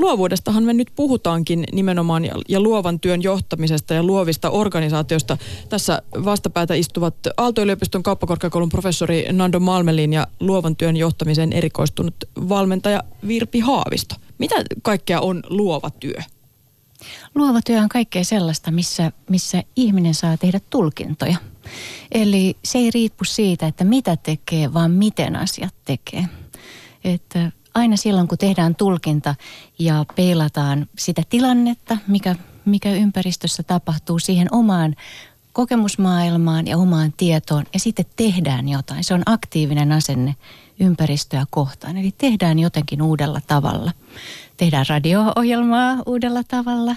Luovuudestahan me nyt puhutaankin nimenomaan ja, ja luovan työn johtamisesta ja luovista organisaatioista. Tässä vastapäätä istuvat Aalto-yliopiston kauppakorkeakoulun professori Nando Malmelin ja luovan työn johtamiseen erikoistunut valmentaja Virpi Haavisto. Mitä kaikkea on luova työ? Luova työ on kaikkea sellaista, missä, missä ihminen saa tehdä tulkintoja. Eli se ei riippu siitä, että mitä tekee, vaan miten asiat tekee. Että aina silloin, kun tehdään tulkinta ja peilataan sitä tilannetta, mikä, mikä ympäristössä tapahtuu siihen omaan kokemusmaailmaan ja omaan tietoon ja sitten tehdään jotain. Se on aktiivinen asenne ympäristöä kohtaan. Eli tehdään jotenkin uudella tavalla. Tehdään radio-ohjelmaa uudella tavalla,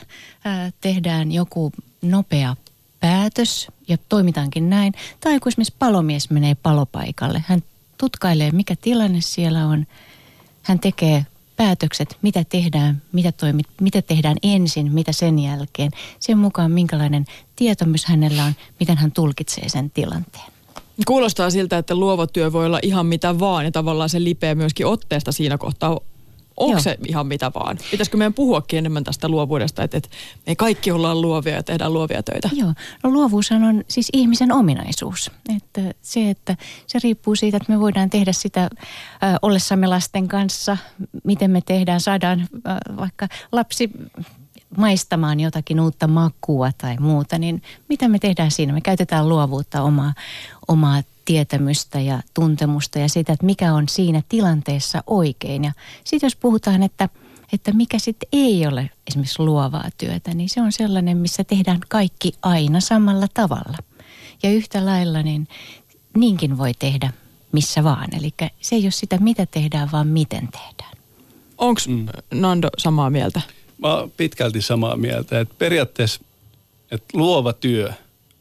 tehdään joku nopea päätös ja toimitaankin näin. Tai kun esimerkiksi palomies menee palopaikalle, hän tutkailee mikä tilanne siellä on – hän tekee päätökset, mitä tehdään, mitä, toimit, mitä tehdään ensin, mitä sen jälkeen. Sen mukaan, minkälainen tietomys hänellä on, miten hän tulkitsee sen tilanteen. Kuulostaa siltä, että luova työ voi olla ihan mitä vaan ja tavallaan se lipeä myöskin otteesta siinä kohtaa Onko Joo. se ihan mitä vaan? Pitäisikö meidän puhuakin enemmän tästä luovuudesta, että, että me kaikki ollaan luovia ja tehdään luovia töitä? Joo, no luovuushan on siis ihmisen ominaisuus. Että se, että se riippuu siitä, että me voidaan tehdä sitä äh, ollessamme lasten kanssa, miten me tehdään, saadaan äh, vaikka lapsi maistamaan jotakin uutta makua tai muuta, niin mitä me tehdään siinä? Me käytetään luovuutta omaa, omaa tietämystä ja tuntemusta ja sitä, että mikä on siinä tilanteessa oikein. Ja sitten jos puhutaan, että, että mikä sitten ei ole esimerkiksi luovaa työtä, niin se on sellainen, missä tehdään kaikki aina samalla tavalla. Ja yhtä lailla niin niinkin voi tehdä missä vaan. Eli se ei ole sitä, mitä tehdään, vaan miten tehdään. Onko mm. Nando samaa mieltä? Mä oon pitkälti samaa mieltä, että periaatteessa että luova työ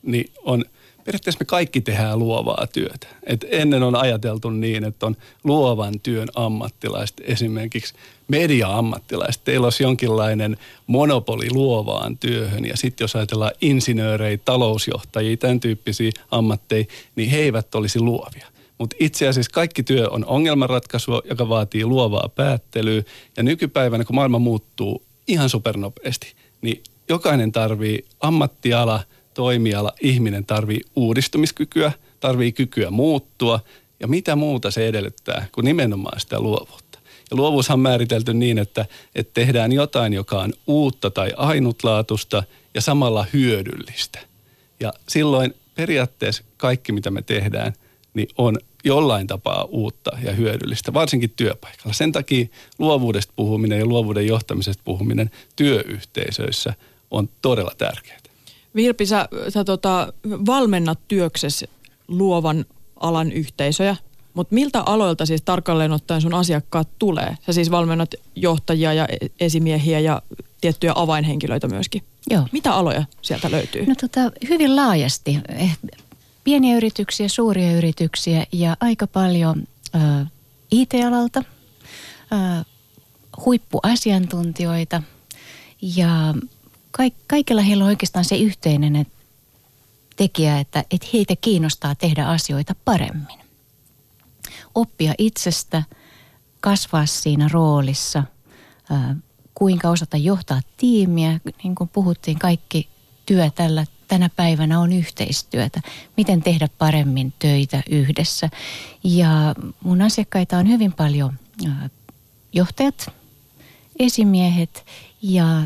niin on – periaatteessa me kaikki tehdään luovaa työtä. Et ennen on ajateltu niin, että on luovan työn ammattilaiset, esimerkiksi media-ammattilaiset. Teillä olisi jonkinlainen monopoli luovaan työhön ja sitten jos ajatellaan insinöörejä, talousjohtajia, tämän tyyppisiä ammatteja, niin he eivät olisi luovia. Mutta itse asiassa kaikki työ on ongelmanratkaisua, joka vaatii luovaa päättelyä. Ja nykypäivänä, kun maailma muuttuu ihan supernopeasti, niin jokainen tarvii ammattiala – toimiala ihminen tarvii uudistumiskykyä, tarvii kykyä muuttua ja mitä muuta se edellyttää kuin nimenomaan sitä luovuutta. Ja luovuushan on määritelty niin, että, että tehdään jotain, joka on uutta tai ainutlaatusta ja samalla hyödyllistä. Ja silloin periaatteessa kaikki, mitä me tehdään, niin on jollain tapaa uutta ja hyödyllistä, varsinkin työpaikalla. Sen takia luovuudesta puhuminen ja luovuuden johtamisesta puhuminen työyhteisöissä on todella tärkeää. Virpi, sä, sä tota, valmennat työksesi luovan alan yhteisöjä, mutta miltä aloilta siis tarkalleen ottaen sun asiakkaat tulee? Sä siis valmennat johtajia ja esimiehiä ja tiettyjä avainhenkilöitä myöskin. Joo. Mitä aloja sieltä löytyy? No tota, hyvin laajasti. Eh, pieniä yrityksiä, suuria yrityksiä ja aika paljon äh, IT-alalta, äh, huippuasiantuntijoita ja kaik, kaikilla heillä on oikeastaan se yhteinen että tekijä, että, että heitä kiinnostaa tehdä asioita paremmin. Oppia itsestä, kasvaa siinä roolissa, ää, kuinka osata johtaa tiimiä. Niin kuin puhuttiin, kaikki työ tällä, tänä päivänä on yhteistyötä. Miten tehdä paremmin töitä yhdessä. Ja mun asiakkaita on hyvin paljon johtajat, esimiehet ja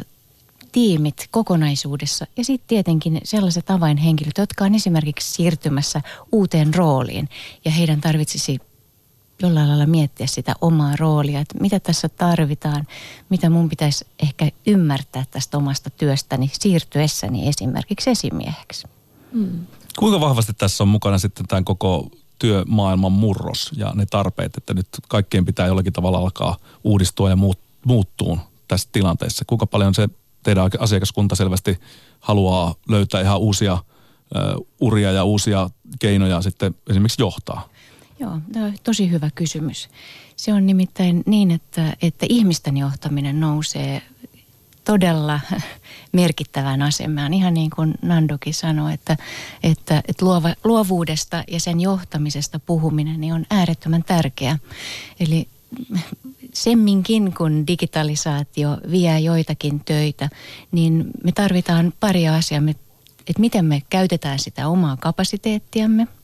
tiimit kokonaisuudessa ja sitten tietenkin sellaiset avainhenkilöt, jotka on esimerkiksi siirtymässä uuteen rooliin ja heidän tarvitsisi jollain lailla miettiä sitä omaa roolia, että mitä tässä tarvitaan, mitä mun pitäisi ehkä ymmärtää tästä omasta työstäni siirtyessäni esimerkiksi esimieheksi. Hmm. Kuinka vahvasti tässä on mukana sitten tämän koko työmaailman murros ja ne tarpeet, että nyt kaikkien pitää jollakin tavalla alkaa uudistua ja muuttua tässä tilanteessa? Kuinka paljon se teidän asiakaskunta selvästi haluaa löytää ihan uusia uria ja uusia keinoja sitten esimerkiksi johtaa? Joo, tosi hyvä kysymys. Se on nimittäin niin, että, että ihmisten johtaminen nousee todella merkittävään asemaan. Ihan niin kuin Nandokin sanoi, että, että, että luova, luovuudesta ja sen johtamisesta puhuminen niin on äärettömän tärkeä. Eli semminkin kun digitalisaatio vie joitakin töitä, niin me tarvitaan pari asiaa. Että miten me käytetään sitä omaa kapasiteettiamme –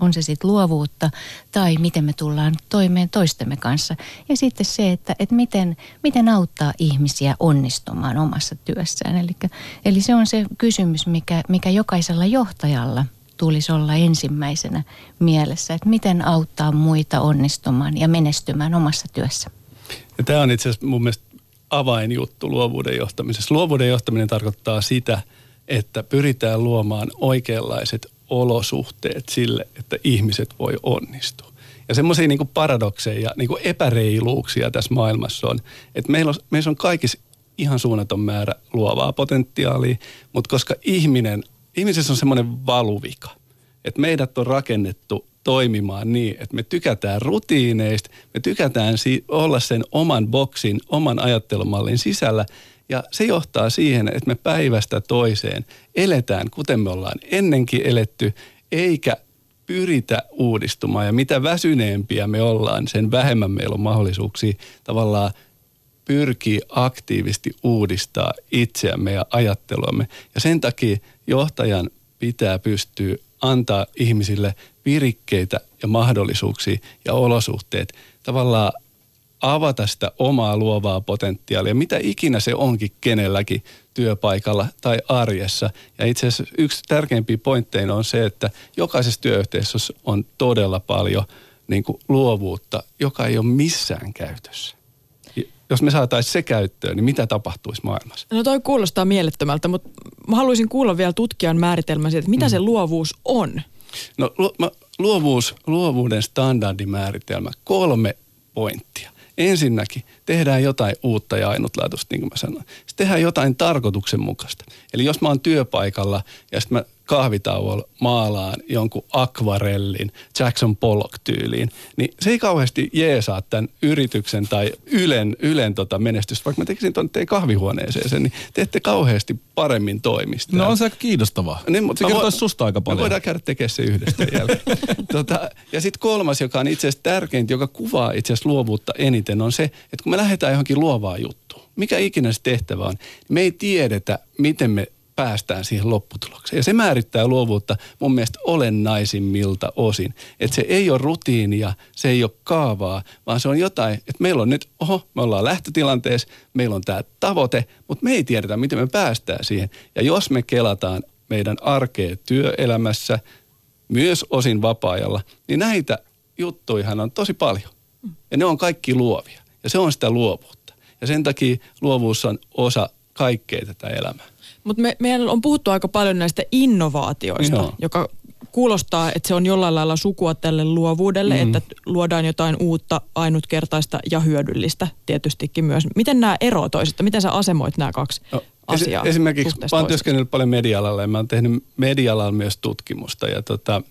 on se sitten luovuutta tai miten me tullaan toimeen toistemme kanssa. Ja sitten se, että, että miten, miten auttaa ihmisiä onnistumaan omassa työssään. Eli, eli se on se kysymys, mikä, mikä jokaisella johtajalla tulisi olla ensimmäisenä mielessä, että miten auttaa muita onnistumaan ja menestymään omassa työssä. Ja tämä on itse asiassa mun mielestä avainjuttu luovuuden johtamisessa. Luovuuden johtaminen tarkoittaa sitä, että pyritään luomaan oikeanlaiset olosuhteet sille, että ihmiset voi onnistua. Ja semmoisia niin paradokseja ja niin epäreiluuksia tässä maailmassa on, että meillä on, meissä on kaikissa ihan suunnaton määrä luovaa potentiaalia, mutta koska ihminen, ihmisessä on semmoinen valuvika, että meidät on rakennettu toimimaan niin, että me tykätään rutiineista, me tykätään si- olla sen oman boksin, oman ajattelumallin sisällä ja se johtaa siihen, että me päivästä toiseen eletään, kuten me ollaan ennenkin eletty, eikä pyritä uudistumaan. Ja mitä väsyneempiä me ollaan, sen vähemmän meillä on mahdollisuuksia tavallaan pyrkii aktiivisesti uudistaa itseämme ja ajatteluamme. Ja sen takia johtajan pitää pystyä antaa ihmisille virikkeitä ja mahdollisuuksia ja olosuhteet tavallaan avata sitä omaa luovaa potentiaalia, mitä ikinä se onkin kenelläkin työpaikalla tai arjessa. Ja itse asiassa yksi tärkeimpiä pointteina on se, että jokaisessa työyhteisössä on todella paljon niin kuin luovuutta, joka ei ole missään käytössä. Jos me saataisiin se käyttöön, niin mitä tapahtuisi maailmassa? No toi kuulostaa mielettömältä, mutta mä haluaisin kuulla vielä tutkijan määritelmän siitä, että mitä mm. se luovuus on. No luovuus, luovuuden standardimääritelmä, kolme pointtia. Ensinnäkin tehdään jotain uutta ja ainutlaatuista, niin kuin mä sanoin. Sitten tehdään jotain tarkoituksenmukaista. Eli jos mä oon työpaikalla ja sitten mä kahvitauolla maalaan jonkun akvarellin Jackson Pollock-tyyliin, niin se ei kauheasti jeesaa tämän yrityksen tai Ylen, Ylen tota menestystä. Vaikka mä tekisin tuonne teidän kahvihuoneeseen sen, niin te ette kauheasti paremmin toimista. No on se aika kiinnostavaa. Niin, mutta se kertoisi susta aika paljon. Me voidaan käydä tekemään se yhdessä jälkeen. tota, ja sitten kolmas, joka on itse asiassa tärkeintä, joka kuvaa itse asiassa luovuutta eniten, on se, että kun me lähdetään johonkin luovaa juttuun, mikä ikinä se tehtävä on, niin me ei tiedetä, miten me päästään siihen lopputulokseen. Ja se määrittää luovuutta mun mielestä olennaisimmilta osin. Että se ei ole rutiinia, se ei ole kaavaa, vaan se on jotain, että meillä on nyt, oho, me ollaan lähtötilanteessa, meillä on tämä tavoite, mutta me ei tiedetä, miten me päästään siihen. Ja jos me kelataan meidän arkea työelämässä, myös osin vapaa-ajalla, niin näitä juttuihan on tosi paljon. Ja ne on kaikki luovia. Ja se on sitä luovuutta. Ja sen takia luovuus on osa kaikkea tätä elämää. Mutta me, meidän on puhuttu aika paljon näistä innovaatioista, Joo. joka kuulostaa, että se on jollain lailla sukua tälle luovuudelle, mm. että luodaan jotain uutta, ainutkertaista ja hyödyllistä tietystikin myös. Miten nämä eroavat toisista? Miten sä asemoit nämä kaksi no, asiaa? Esimerkiksi mä oon työskennellyt paljon media-alalla ja mä oon tehnyt media myös tutkimusta ja tota,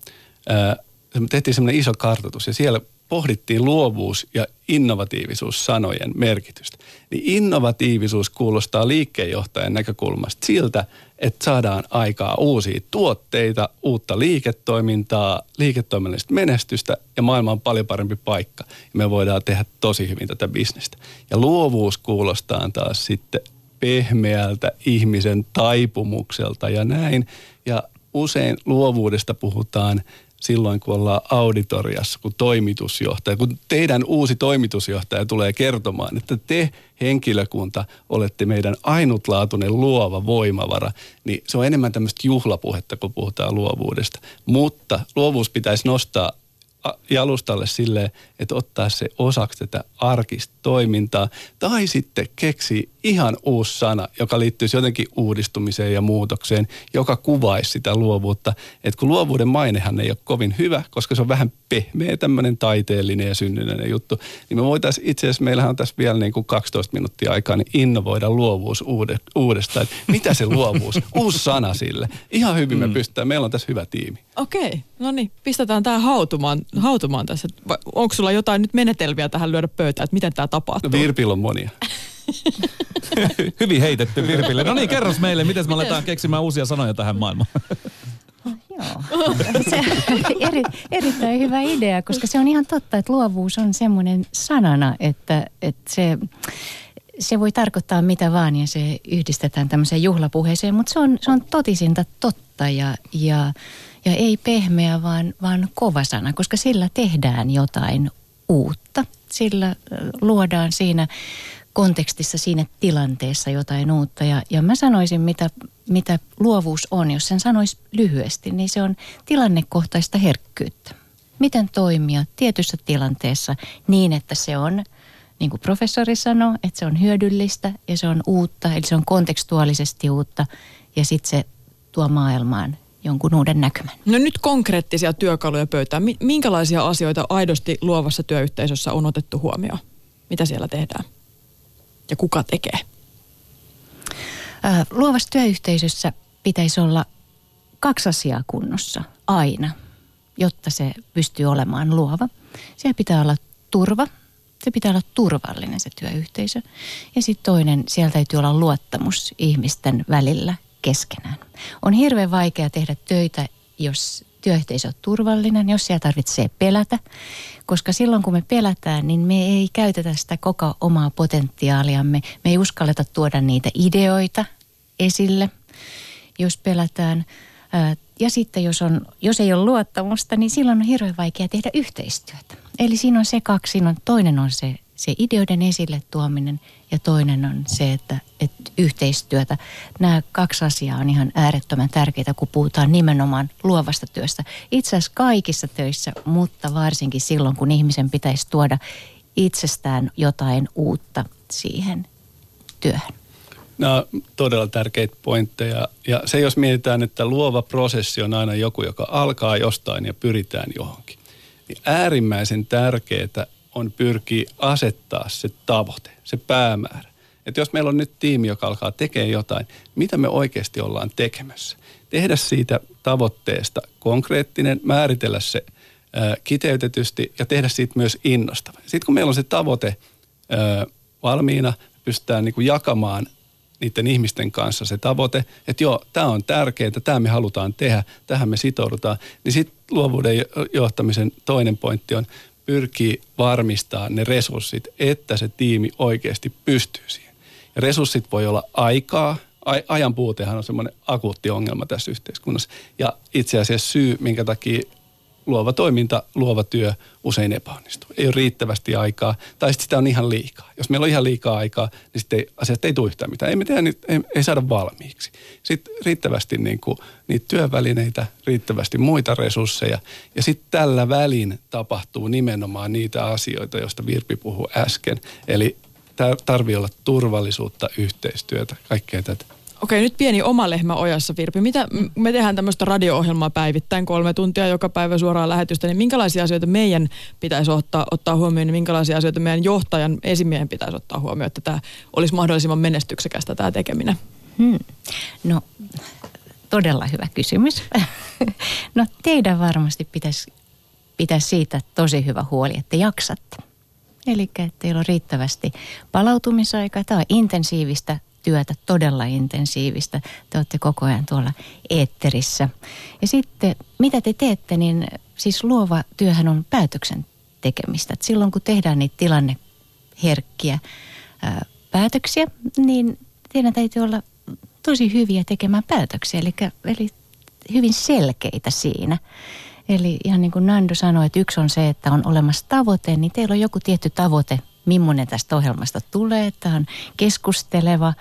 ää, me tehtiin semmoinen iso kartoitus ja siellä pohdittiin luovuus ja innovatiivisuus sanojen merkitystä. Niin innovatiivisuus kuulostaa liikkeenjohtajan näkökulmasta siltä, että saadaan aikaa uusia tuotteita, uutta liiketoimintaa, liiketoiminnallista menestystä ja maailma on paljon parempi paikka. Ja me voidaan tehdä tosi hyvin tätä bisnestä. Ja luovuus kuulostaa taas sitten pehmeältä ihmisen taipumukselta ja näin. Ja usein luovuudesta puhutaan – silloin, kun ollaan auditoriassa, kun toimitusjohtaja, kun teidän uusi toimitusjohtaja tulee kertomaan, että te henkilökunta olette meidän ainutlaatuinen luova voimavara, niin se on enemmän tämmöistä juhlapuhetta, kun puhutaan luovuudesta. Mutta luovuus pitäisi nostaa jalustalle sille, että ottaa se osaksi tätä arkista toimintaa. Tai sitten keksi ihan uusi sana, joka liittyisi jotenkin uudistumiseen ja muutokseen, joka kuvaisi sitä luovuutta. Että kun luovuuden mainehan ei ole kovin hyvä, koska se on vähän pehmeä tämmöinen taiteellinen ja synnynnäinen juttu, niin me voitaisiin itse asiassa, meillähän on tässä vielä niin kuin 12 minuuttia aikaa, niin innovoida luovuus uudestaan. Että mitä se luovuus? Uusi sana sille. Ihan hyvin me mm. pystytään. Meillä on tässä hyvä tiimi. Okei, okay. no niin. Pistetään tämä hautumaan, hautumaan tässä. Onko sulla jotain nyt menetelmiä tähän lyödä pöytään, että miten tämä tapahtuu? No Virpillä on monia. Hyvin heitetty Virpille. No niin, kerros meille, miten me aletaan keksimään uusia sanoja tähän maailmaan. Joo, se, eri, erittäin hyvä idea, koska se on ihan totta, että luovuus on semmoinen sanana, että, että se, se voi tarkoittaa mitä vaan ja se yhdistetään tämmöiseen juhlapuheeseen, mutta se on, se on totisinta totta ja, ja, ja ei pehmeä, vaan, vaan kova sana, koska sillä tehdään jotain uutta. Sillä luodaan siinä kontekstissa, siinä tilanteessa jotain uutta. Ja, ja mä sanoisin, mitä, mitä luovuus on, jos sen sanoisi lyhyesti, niin se on tilannekohtaista herkkyyttä. Miten toimia tietyssä tilanteessa niin, että se on, niin kuin professori sanoi, että se on hyödyllistä ja se on uutta, eli se on kontekstuaalisesti uutta ja sitten se tuo maailmaan jonkun uuden näkymän. No nyt konkreettisia työkaluja pöytään. Minkälaisia asioita aidosti luovassa työyhteisössä on otettu huomioon? Mitä siellä tehdään? Ja kuka tekee? Luovassa työyhteisössä pitäisi olla kaksi asiaa kunnossa aina, jotta se pystyy olemaan luova. Siellä pitää olla turva, se pitää olla turvallinen se työyhteisö. Ja sitten toinen, siellä täytyy olla luottamus ihmisten välillä keskenään. On hirveän vaikea tehdä töitä, jos työyhteisö on turvallinen, jos siellä tarvitsee pelätä. Koska silloin kun me pelätään, niin me ei käytetä sitä koko omaa potentiaaliamme. Me ei uskalleta tuoda niitä ideoita esille, jos pelätään. Ja sitten jos, on, jos ei ole luottamusta, niin silloin on hirveän vaikea tehdä yhteistyötä. Eli siinä on se kaksi, siinä on, toinen on se, se ideoiden esille tuominen ja toinen on se, että, että yhteistyötä. Nämä kaksi asiaa on ihan äärettömän tärkeitä, kun puhutaan nimenomaan luovasta työstä. Itse asiassa kaikissa töissä, mutta varsinkin silloin, kun ihmisen pitäisi tuoda itsestään jotain uutta siihen työhön. Nämä on todella tärkeitä pointteja. Ja se, jos mietitään, että luova prosessi on aina joku, joka alkaa jostain ja pyritään johonkin, niin äärimmäisen tärkeää on pyrkiä asettaa se tavoite, se päämäärä. Että jos meillä on nyt tiimi, joka alkaa tekemään jotain, mitä me oikeasti ollaan tekemässä? Tehdä siitä tavoitteesta konkreettinen, määritellä se kiteytetysti ja tehdä siitä myös innostava. Sitten kun meillä on se tavoite valmiina, pystytään niin kuin jakamaan niiden ihmisten kanssa se tavoite, että joo, tämä on tärkeää, tämä me halutaan tehdä, tähän me sitoudutaan, niin sitten luovuuden johtamisen toinen pointti on pyrkii varmistaa ne resurssit, että se tiimi oikeasti pystyy siihen. Ja resurssit voi olla aikaa, ajan puutehan on semmoinen akuutti ongelma tässä yhteiskunnassa. Ja itse asiassa syy, minkä takia luova toiminta, luova työ usein epäonnistuu. Ei ole riittävästi aikaa, tai sitten sitä on ihan liikaa. Jos meillä on ihan liikaa aikaa, niin sitten asiat ei tule yhtään mitään. Ei, me tehdä, ei, ei saada valmiiksi. Sitten riittävästi niin kuin, niitä työvälineitä, riittävästi muita resursseja. Ja sitten tällä välin tapahtuu nimenomaan niitä asioita, joista Virpi puhui äsken. Eli tarvii olla turvallisuutta, yhteistyötä, kaikkea tätä. Okei, nyt pieni oma lehmä ojassa, Virpi. Mitä, me tehdään tämmöistä radio-ohjelmaa päivittäin, kolme tuntia joka päivä suoraan lähetystä, niin minkälaisia asioita meidän pitäisi ottaa, ottaa huomioon, niin minkälaisia asioita meidän johtajan esimiehen pitäisi ottaa huomioon, että tämä olisi mahdollisimman menestyksekästä tämä tekeminen? Hmm. No, todella hyvä kysymys. no, teidän varmasti pitäisi pitää siitä tosi hyvä huoli, että jaksatte. Eli että teillä on riittävästi palautumisaikaa. Tämä on intensiivistä työtä, todella intensiivistä. Te olette koko ajan tuolla eetterissä. Ja sitten, mitä te teette, niin siis luova työhän on päätöksen tekemistä. Et silloin kun tehdään niitä tilanneherkkiä ää, päätöksiä, niin teidän täytyy olla tosi hyviä tekemään päätöksiä, eli, eli hyvin selkeitä siinä. Eli ihan niin kuin Nando sanoi, että yksi on se, että on olemassa tavoite, niin teillä on joku tietty tavoite, millainen tästä ohjelmasta tulee. Tämä on keskusteleva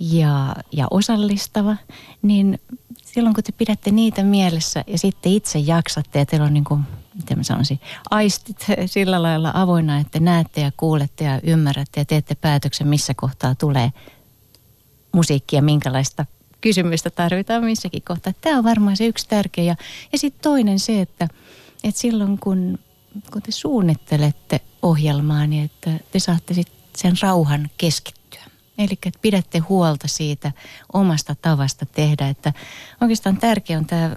ja, ja osallistava. Niin silloin kun te pidätte niitä mielessä ja sitten itse jaksatte ja teillä on niin kuin, miten mä sanoisin, aistit sillä lailla avoinna, että näette ja kuulette ja ymmärrätte ja teette päätöksen, missä kohtaa tulee musiikkia, minkälaista kysymystä tarvitaan missäkin kohtaa. Tämä on varmaan se yksi tärkeä. Ja, ja sitten toinen se, että, että silloin kun kun te suunnittelette ohjelmaa, niin että te saatte sit sen rauhan keskittyä. Eli että pidätte huolta siitä omasta tavasta tehdä, että oikeastaan tärkeä on tämä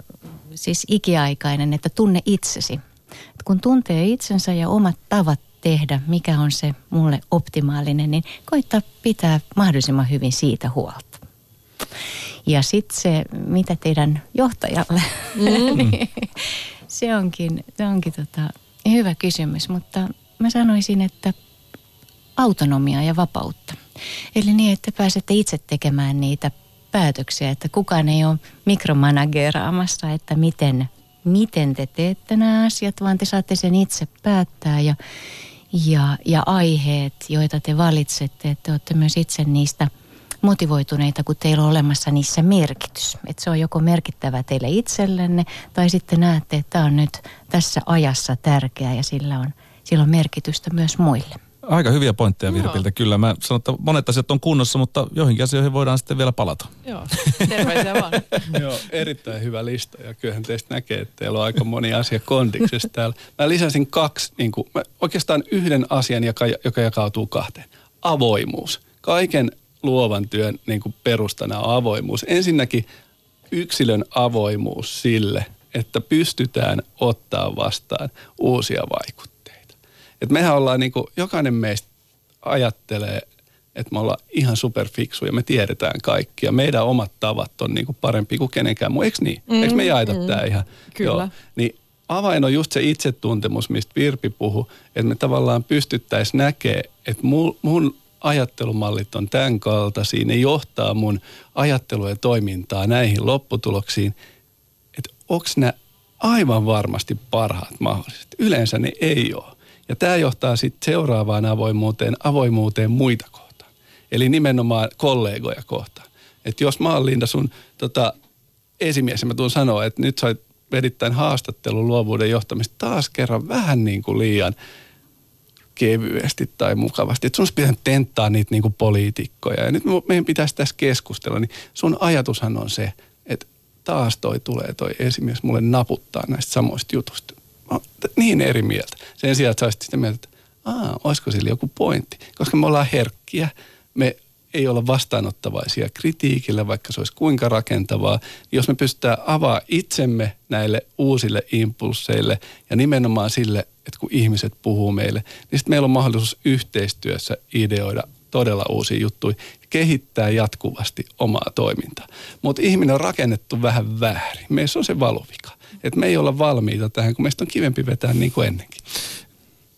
siis ikiaikainen, että tunne itsesi. Että kun tuntee itsensä ja omat tavat tehdä, mikä on se mulle optimaalinen, niin koittaa pitää mahdollisimman hyvin siitä huolta. Ja sitten se, mitä teidän johtajalle, mm. niin, se onkin, se onkin tota, hyvä kysymys, mutta mä sanoisin, että autonomia ja vapautta. Eli niin, että pääsette itse tekemään niitä päätöksiä, että kukaan ei ole mikromanageeraamassa, että miten, miten te teette nämä asiat, vaan te saatte sen itse päättää ja, ja, ja aiheet, joita te valitsette, että te olette myös itse niistä motivoituneita, kun teillä on olemassa niissä merkitys. Että se on joko merkittävä teille itsellenne tai sitten näette, että tämä on nyt tässä ajassa tärkeää ja sillä on, sillä on merkitystä myös muille. Aika hyviä pointteja Virpiltä, kyllä. Mä sanon, että monet asiat on kunnossa, mutta joihinkin asioihin voidaan sitten vielä palata. Joo, terveisiä vaan. Joo, erittäin hyvä lista ja kyllähän teistä näkee, että teillä on aika moni asia kondiksessa täällä. Mä lisäsin kaksi, niin kuin, mä oikeastaan yhden asian, joka, joka jakautuu kahteen. Avoimuus. Kaiken luovan työn niin kuin perustana on avoimuus. Ensinnäkin yksilön avoimuus sille, että pystytään ottaa vastaan uusia vaikutteita et mehän ollaan niin kuin, jokainen meistä ajattelee, että me ollaan ihan superfiksuja, me tiedetään kaikkia. Meidän omat tavat on niin kuin parempi kuin kenenkään muu. Eikö niin? Mm, Eikö me jaeta mm, tämä ihan? Kyllä. Joo. Niin avain on just se itsetuntemus, mistä Virpi puhui, että me tavallaan pystyttäisiin näkemään, että mun, mun ajattelumallit on tämän kaltaisia, ne johtaa mun ajattelua ja toimintaa näihin lopputuloksiin, että onko nämä aivan varmasti parhaat mahdolliset. Yleensä ne ei ole. Ja tämä johtaa sitten seuraavaan avoimuuteen, avoimuuteen muita kohtaan. Eli nimenomaan kollegoja kohtaan. Että jos mä oon Linda sun tota, esimies ja mä tuun sanoa, että nyt sä vedit tämän haastattelun luovuuden johtamista taas kerran vähän niin kuin liian kevyesti tai mukavasti. Että sun pitää tenttaa niitä niin kuin poliitikkoja. Ja nyt meidän pitäisi tässä keskustella. Niin sun ajatushan on se, että taas toi tulee toi esimies mulle naputtaa näistä samoista jutusta niin eri mieltä. Sen sijaan, että sä sitä mieltä, että Aa, olisiko sillä joku pointti. Koska me ollaan herkkiä, me ei olla vastaanottavaisia kritiikille, vaikka se olisi kuinka rakentavaa. Jos me pystytään avaa itsemme näille uusille impulseille ja nimenomaan sille, että kun ihmiset puhuu meille, niin sitten meillä on mahdollisuus yhteistyössä ideoida todella uusia juttuja ja kehittää jatkuvasti omaa toimintaa. Mutta ihminen on rakennettu vähän väärin. Meissä on se valuvika. Että me ei olla valmiita tähän, kun meistä on kivempi vetää niin kuin ennenkin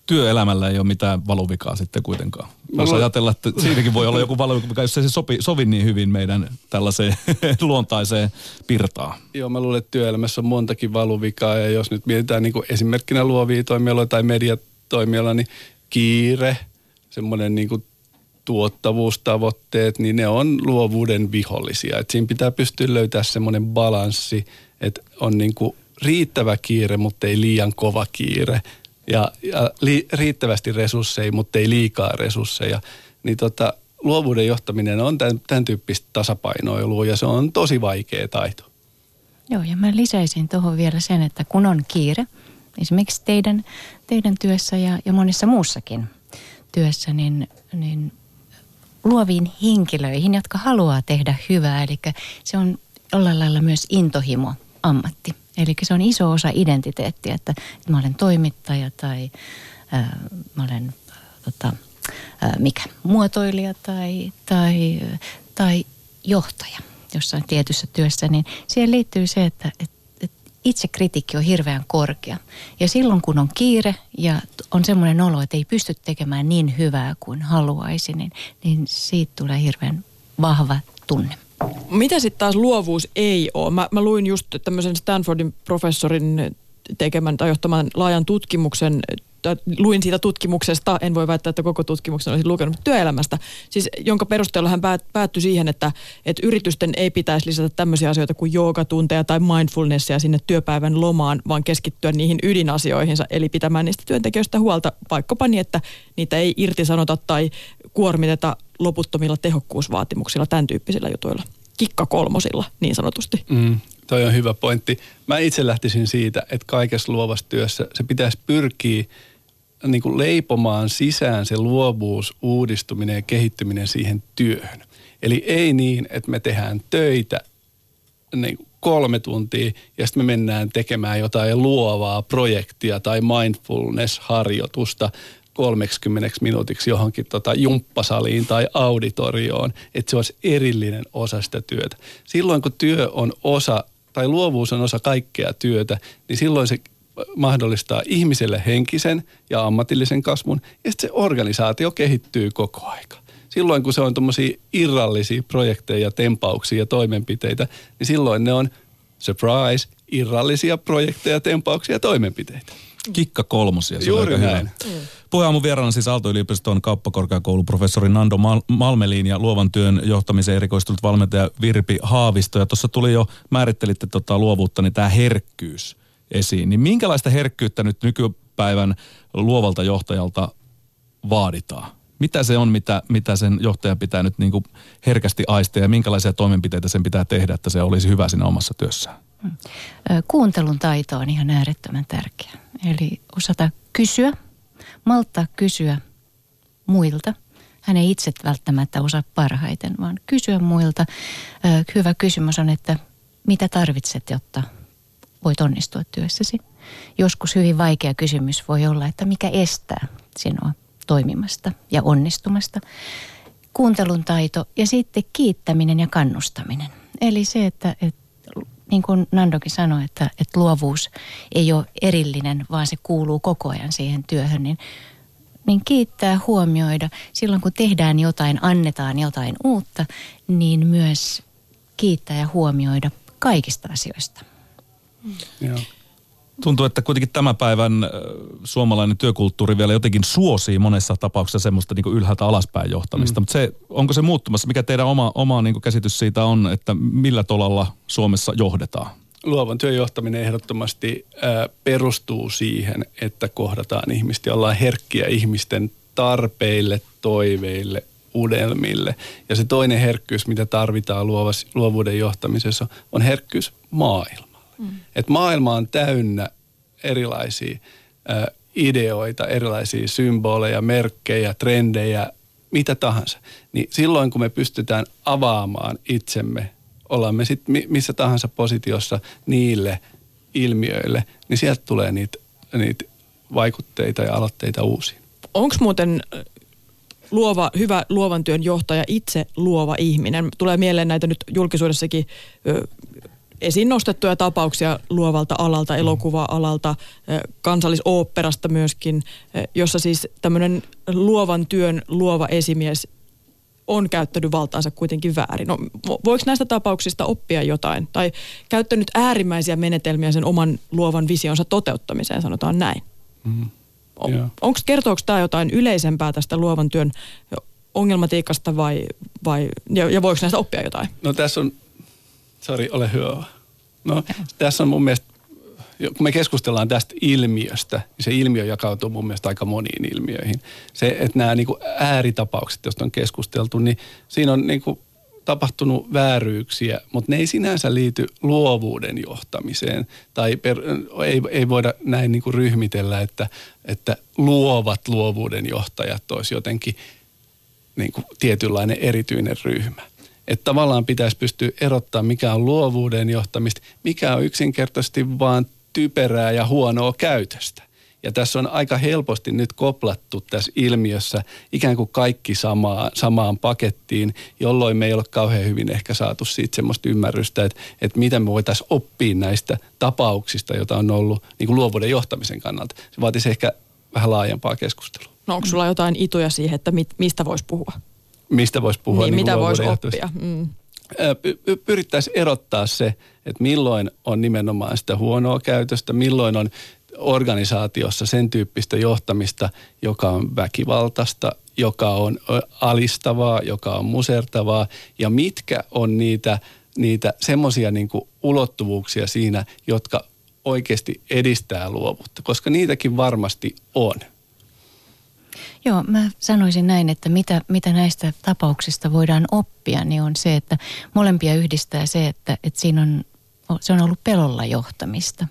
työelämällä ei ole mitään valuvikaa sitten kuitenkaan. Voisi ajatella, että siinäkin voi olla joku valuvika, jos ei se sopi, sovi niin hyvin meidän tällaiseen luontaiseen pirtaan. Joo, mä luulen, että työelämässä on montakin valuvikaa ja jos nyt mietitään niin kuin esimerkkinä luovia toimialoja tai mediatoimialoja, niin kiire, semmoinen niin kuin tuottavuustavoitteet, niin ne on luovuuden vihollisia. Et siinä pitää pystyä löytämään semmoinen balanssi, että on niin kuin riittävä kiire, mutta ei liian kova kiire. Ja, ja li, riittävästi resursseja, mutta ei liikaa resursseja. Niin tota, luovuuden johtaminen on tämän, tämän tyyppistä tasapainoilua ja se on tosi vaikea taito. Joo, ja mä lisäisin tuohon vielä sen, että kun on kiire, esimerkiksi teidän, teidän työssä ja, ja monessa muussakin työssä, niin, niin luoviin henkilöihin, jotka haluaa tehdä hyvää. Eli se on jollain lailla myös intohimo ammatti. Eli se on iso osa identiteettiä, että, että mä olen toimittaja tai ää, mä olen tota, ää, mikä, muotoilija tai, tai, tai johtaja jossain tietyssä työssä, niin siihen liittyy se, että, että itse kritiikki on hirveän korkea. Ja silloin kun on kiire ja on semmoinen olo, että ei pysty tekemään niin hyvää kuin haluaisi, niin, niin siitä tulee hirveän vahva tunne. Mitä sitten taas luovuus ei ole? Mä, mä luin just tämmöisen Stanfordin professorin tekemän tai johtaman laajan tutkimuksen luin siitä tutkimuksesta, en voi väittää, että koko tutkimuksen olisin lukenut työelämästä, siis jonka perusteella hän päät, päättyi siihen, että, että yritysten ei pitäisi lisätä tämmöisiä asioita kuin joogatunteja tai mindfulnessia sinne työpäivän lomaan, vaan keskittyä niihin ydinasioihinsa, eli pitämään niistä työntekijöistä huolta vaikkapa niin, että niitä ei irtisanota tai kuormiteta loputtomilla tehokkuusvaatimuksilla, tämän tyyppisillä jutuilla kikka kolmosilla niin sanotusti. Mm, toi on hyvä pointti. Mä itse lähtisin siitä, että kaikessa luovassa työssä se pitäisi pyrkiä niin kuin leipomaan sisään se luovuus, uudistuminen ja kehittyminen siihen työhön. Eli ei niin, että me tehdään töitä niin kolme tuntia ja sitten me mennään tekemään jotain luovaa projektia tai mindfulness-harjoitusta 30 minuutiksi johonkin tota jumppasaliin tai auditorioon, että se olisi erillinen osa sitä työtä. Silloin kun työ on osa tai luovuus on osa kaikkea työtä, niin silloin se mahdollistaa ihmiselle henkisen ja ammatillisen kasvun ja sitten se organisaatio kehittyy koko aika. Silloin kun se on tuommoisia irrallisia projekteja ja tempauksia ja toimenpiteitä, niin silloin ne on surprise, irrallisia projekteja, tempauksia ja toimenpiteitä. Kikka kolmosia. Se Juuri näin. Hyvä. Puheenaamun vieraana siis Aalto-yliopiston kauppakorkeakoulun professori Nando Mal- Malmeliin ja luovan työn johtamiseen erikoistunut valmentaja Virpi Haavisto. Ja tuossa tuli jo, määrittelitte tota luovuutta, niin tämä herkkyys esiin. Niin minkälaista herkkyyttä nyt nykypäivän luovalta johtajalta vaaditaan? Mitä se on, mitä, mitä sen johtajan pitää nyt niin kuin herkästi aistia ja minkälaisia toimenpiteitä sen pitää tehdä, että se olisi hyvä siinä omassa työssään? Kuuntelun taito on ihan äärettömän tärkeä. Eli osata kysyä, malttaa kysyä muilta. Hän ei itse välttämättä osaa parhaiten, vaan kysyä muilta. Hyvä kysymys on, että mitä tarvitset, jotta voit onnistua työssäsi. Joskus hyvin vaikea kysymys voi olla, että mikä estää sinua toimimasta ja onnistumasta. Kuuntelun taito ja sitten kiittäminen ja kannustaminen. Eli se, että, että niin kuin Nandokin sanoi, että, että luovuus ei ole erillinen, vaan se kuuluu koko ajan siihen työhön, niin, niin kiittää, huomioida. Silloin kun tehdään jotain, annetaan jotain uutta, niin myös kiittää ja huomioida kaikista asioista. Joo. Tuntuu, että kuitenkin tämän päivän suomalainen työkulttuuri vielä jotenkin suosii monessa tapauksessa semmoista niin ylhäältä alaspäin johtamista. Mm. Mutta se, onko se muuttumassa? Mikä teidän oma, oma niin käsitys siitä on, että millä tolalla Suomessa johdetaan? Luovan työn johtaminen ehdottomasti ää, perustuu siihen, että kohdataan ihmistä ollaan herkkiä ihmisten tarpeille, toiveille, unelmille. Ja se toinen herkkyys, mitä tarvitaan luovas, luovuuden johtamisessa, on herkkyys maailma. Mm. Että maailma on täynnä erilaisia ä, ideoita, erilaisia symboleja, merkkejä, trendejä, mitä tahansa. Niin silloin kun me pystytään avaamaan itsemme, ollaan me sitten missä tahansa positiossa niille ilmiöille, niin sieltä tulee niitä, niitä vaikutteita ja aloitteita uusiin. Onko muuten luova, hyvä luovan työn johtaja itse luova ihminen? Tulee mieleen näitä nyt julkisuudessakin esiin nostettuja tapauksia luovalta alalta, mm. elokuva-alalta, kansallisoopperasta myöskin, jossa siis tämmöinen luovan työn luova esimies on käyttänyt valtaansa kuitenkin väärin. No, voiko näistä tapauksista oppia jotain? Tai käyttänyt äärimmäisiä menetelmiä sen oman luovan visionsa toteuttamiseen, sanotaan näin. Mm, on, onko, kertooko tämä jotain yleisempää tästä luovan työn ongelmatiikasta vai, vai ja, ja voiko näistä oppia jotain? No tässä on Sari, ole hyvä. No tässä on mun mielestä, kun me keskustellaan tästä ilmiöstä, niin se ilmiö jakautuu mun mielestä aika moniin ilmiöihin. Se, että nämä niin kuin ääritapaukset, joista on keskusteltu, niin siinä on niin kuin tapahtunut vääryyksiä, mutta ne ei sinänsä liity luovuuden johtamiseen. Tai per, ei, ei voida näin niin kuin ryhmitellä, että, että luovat luovuuden johtajat olisi jotenkin niin kuin tietynlainen erityinen ryhmä. Että tavallaan pitäisi pystyä erottamaan, mikä on luovuuden johtamista, mikä on yksinkertaisesti vaan typerää ja huonoa käytöstä. Ja tässä on aika helposti nyt koplattu tässä ilmiössä ikään kuin kaikki samaan, samaan pakettiin, jolloin me ei ole kauhean hyvin ehkä saatu siitä semmoista ymmärrystä, että, että miten me voitaisiin oppia näistä tapauksista, joita on ollut niin kuin luovuuden johtamisen kannalta. Se vaatisi ehkä vähän laajempaa keskustelua. No onko sulla jotain ituja siihen, että mit, mistä voisi puhua? Mistä voisi puhua. Niin, niin mitä voisi oppia. Mm. Pyrittäisiin erottaa se, että milloin on nimenomaan sitä huonoa käytöstä, milloin on organisaatiossa sen tyyppistä johtamista, joka on väkivaltaista, joka on alistavaa, joka on musertavaa ja mitkä on niitä, niitä semmoisia niin ulottuvuuksia siinä, jotka oikeasti edistää luovuutta, koska niitäkin varmasti on. Joo, mä sanoisin näin, että mitä, mitä näistä tapauksista voidaan oppia, niin on se, että molempia yhdistää se, että, että siinä on, se on ollut pelolla johtamista.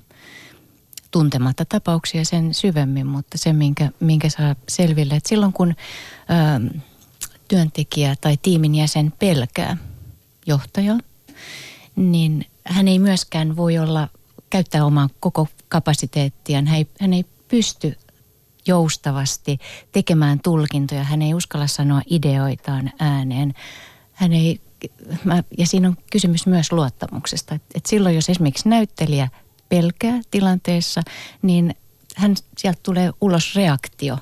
Tuntematta tapauksia sen syvemmin, mutta se, minkä, minkä saa selville, että silloin kun ö, työntekijä tai tiimin jäsen pelkää johtajaa, niin hän ei myöskään voi olla, käyttää omaa koko kapasiteettiaan. Hän ei, hän ei pysty joustavasti, tekemään tulkintoja. Hän ei uskalla sanoa ideoitaan ääneen. Hän ei, mä, ja siinä on kysymys myös luottamuksesta. Et, et silloin, jos esimerkiksi näyttelijä pelkää tilanteessa, niin hän, sieltä tulee ulos reaktio,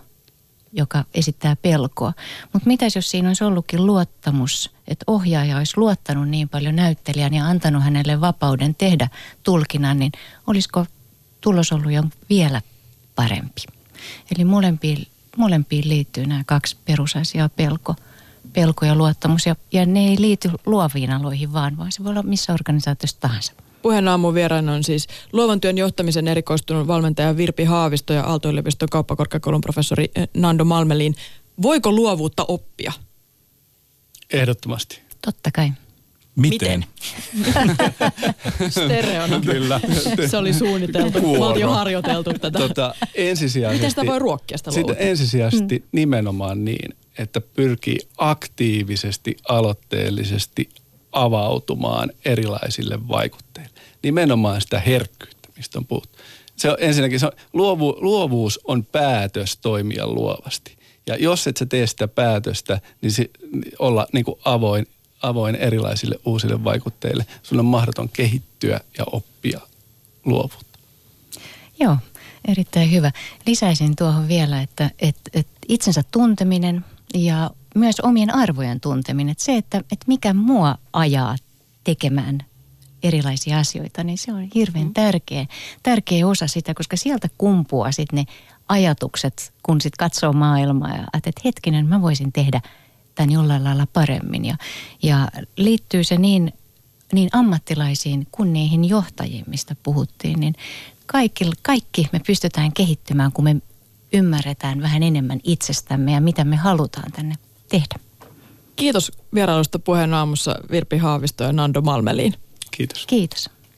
joka esittää pelkoa. Mutta mitäs jos siinä olisi ollutkin luottamus, että ohjaaja olisi luottanut niin paljon näyttelijän ja antanut hänelle vapauden tehdä tulkinnan, niin olisiko tulos ollut jo vielä parempi. Eli molempiin, molempiin liittyy nämä kaksi perusasiaa, pelko, pelko ja luottamus. Ja, ja ne ei liity luoviin aloihin vaan, vaan se voi olla missä organisaatiossa tahansa. Puheen aamun vieraana on siis luovan työn johtamisen erikoistunut valmentaja Virpi Haavisto ja Aalto-yliopiston kauppakorkeakoulun professori eh, Nando Malmelin. Voiko luovuutta oppia? Ehdottomasti. Totta kai. Miten? Stereona. Kyllä. Se oli suunniteltu. Me oltiin jo harjoiteltu tätä. Tota, ensisijaisesti, Miten sitä voi ruokkia sitä sitä luovuutta? ensisijaisesti mm. nimenomaan niin, että pyrkii aktiivisesti, aloitteellisesti avautumaan erilaisille vaikutteille. Nimenomaan sitä herkkyyttä, mistä on puhuttu. Se on, ensinnäkin se on, luovu, luovuus on päätös toimia luovasti. Ja jos et sä tee sitä päätöstä, niin se, olla niin kuin avoin, avoin erilaisille uusille vaikutteille. Sun on mahdoton kehittyä ja oppia luovuutta. Joo, erittäin hyvä. Lisäisin tuohon vielä, että, että, että itsensä tunteminen ja myös omien arvojen tunteminen. Että se, että, että mikä mua ajaa tekemään erilaisia asioita, niin se on hirveän mm. tärkeä, tärkeä osa sitä, koska sieltä kumpuaa sitten ne ajatukset, kun sitten katsoo maailmaa ja että hetkinen, mä voisin tehdä tämän jollain lailla paremmin. Ja, ja liittyy se niin, niin ammattilaisiin kuin niihin johtajiin, mistä puhuttiin, niin kaikki, kaikki me pystytään kehittymään, kun me ymmärretään vähän enemmän itsestämme ja mitä me halutaan tänne tehdä. Kiitos vierailusta puheen aamussa Virpi Haavisto ja Nando Malmeliin. Kiitos. Kiitos.